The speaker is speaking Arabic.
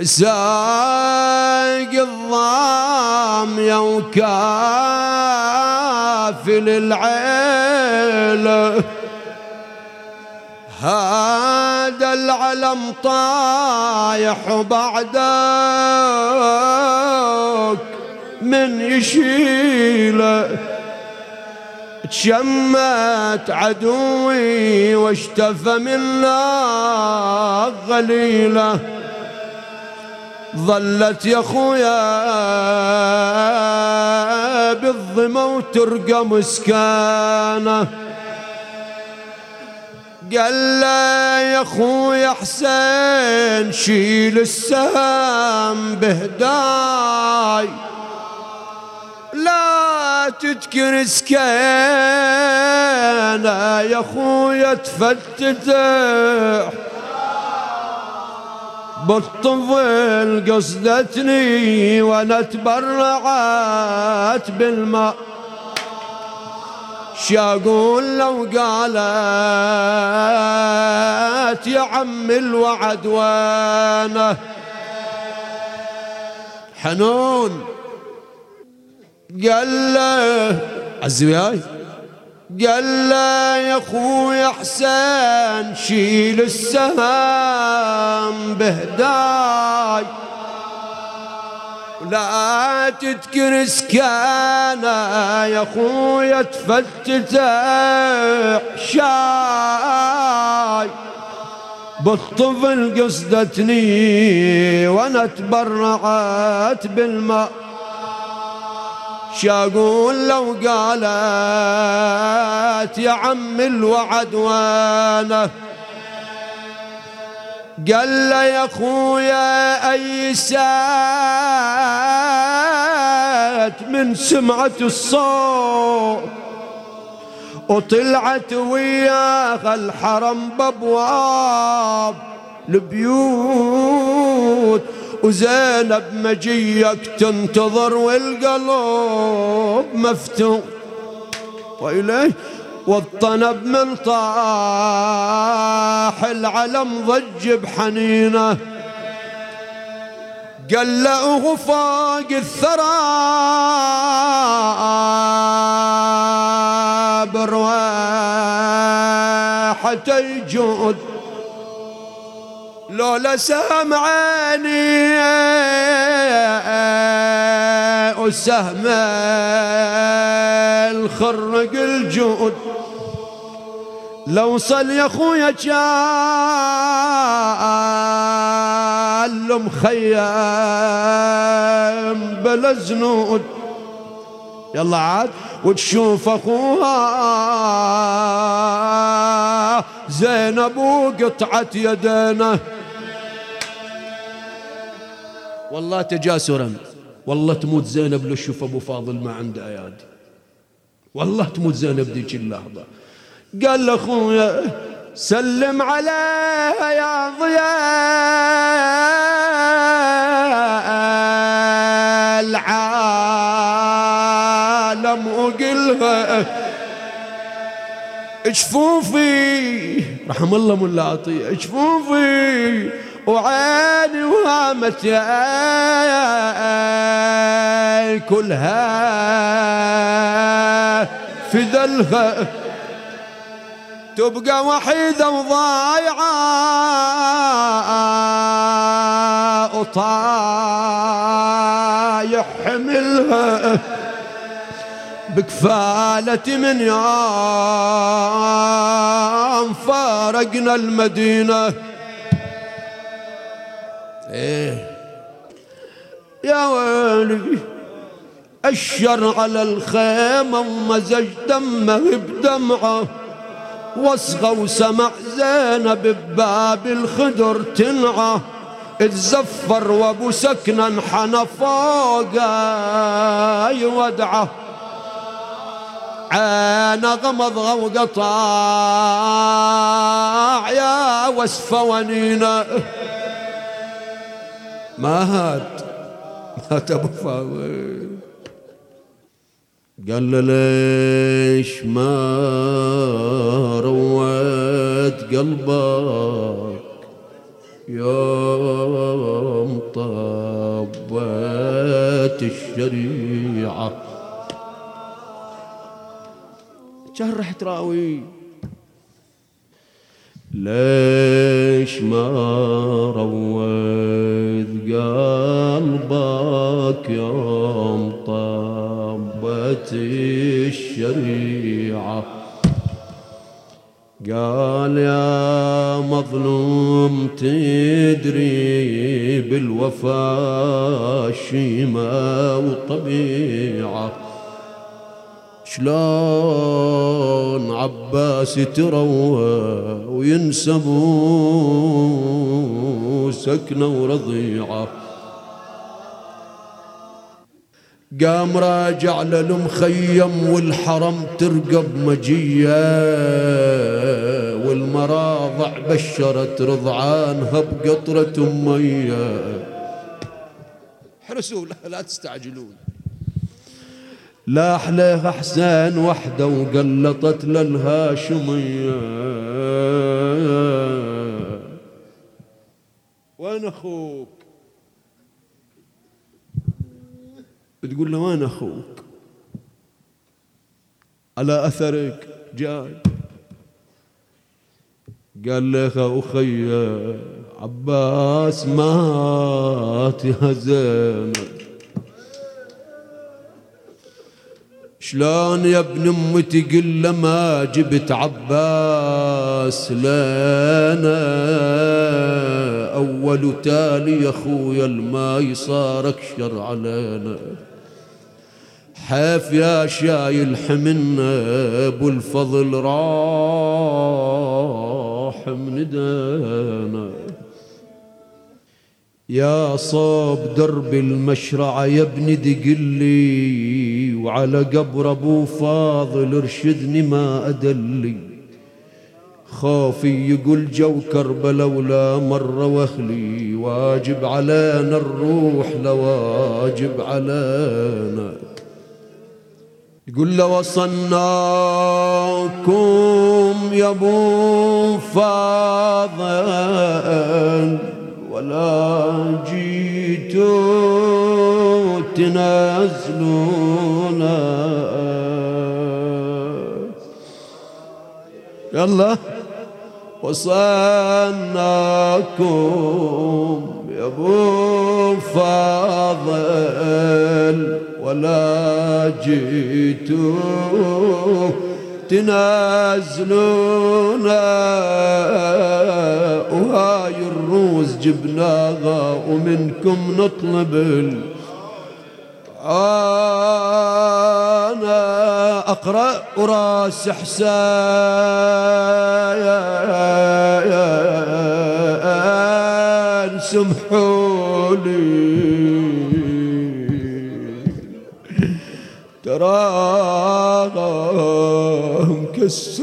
ساق يا وكافل العيله هذا العلم طايح وبعدك من يشيله تشمت عدوي واشتفى منا غليله ظلت يا خويا بالظما وترقى مسكانة. قال له يا خويا حسين شيل السهم بهداي. لا تذكر سكينة يا خويا تفتتح. بالطفل قصدتني وأنا تبرعت بالماء. شاقول لو قالت يا عم الوعد وأنا حنون. قال له عزي وياي قال له يا أخوي حسين شيل السهام بهداي. لا تذكر سكانه يا خويا تفتت شاي بالطفل قصدتني وأنا تبرعت بالماء. شاقول لو قالت يا عم الوعد وأنا. قال له يا خويا أي سات من سمعة الصوت؟ وطلعت وياها الحرم بأبواب البيوت. وزينب مجيك تنتظر والقلب مفتوح. وإليه والطنب من طاح العلم ضج بحنينه. قلعه فوق الثرى برواحة يجود لولا سامعاني وسهم الخرق الجود. لو صل يا خويا جال مخيم بلا زنود. يلا عاد وتشوف أخوها زينب وقطعة يدينه. والله تجاسرا. والله تموت زينب لو شوف أبو فاضل ما عنده ايادي والله تموت زينب ذيك اللحظة. قال لاخويا سلم عليه يا ضياء العالم وقلها. جفوفي رحم الله ملا عطية. جفوفي وعيني وهامت كلها في ذلها تبقى وحيدة وضايعة وطايح حملها بكفالة من يوم فارقنا المدينة. إيه. يا ويلي الشر على الخيمة ومزج دمه بدمعه. وصغى وسمع زينب بباب الخدر تنعى تزفر وابو سكنة انحنى فوقه يودعه. عينه غمض وقطع يا وسف ونينه. ما هات مات ابو فاضل. قال له ليش ما رويت قلبك يوم طبت الشريعة؟ كان رح تراوي ليش ما رويت قلبك يوم طبت الشريعة. قال يا مظلوم تدري بالوفا شيمة وطبيعة. شلون عباس تروى وينسبوا سكنة ورضيعة قام راجع للمخيم والحرم ترقب مجية والمراضع بشرت رضعانها بقطرة مية. حرسوا لا تستعجلون. لاح له أحسن وحدة وقلطت للهاشمية وين أخوك؟ تقول له وين أخوك؟ على أثرك جاي. قال له أخي عباس مات يا زينب شلون يا ابن أمي تقول له ما جبت عباس لنا؟ أول تالي يا أخويا الماي صار اكشر علينا. حيف يا شايل حمنا أبو الفضل راح من دانا يا صوب درب المشرعة يا ابني دقلي وعلى قبر أبو فاضل ارشدني ما أدلي. خوفي يقول جو كربلا ولا مرة واخلي واجب علينا الروح لواجب علينا. يقول له وصلناكم يا أبو فاضل ولا جيتوا تنزلون يلا وصلناكم يا أبو فاضل. ولا جيتوا تنازلون. وهاي الروز جبناها ومنكم نطلب أنا أقرأ وراس حسين سمحوا لي. is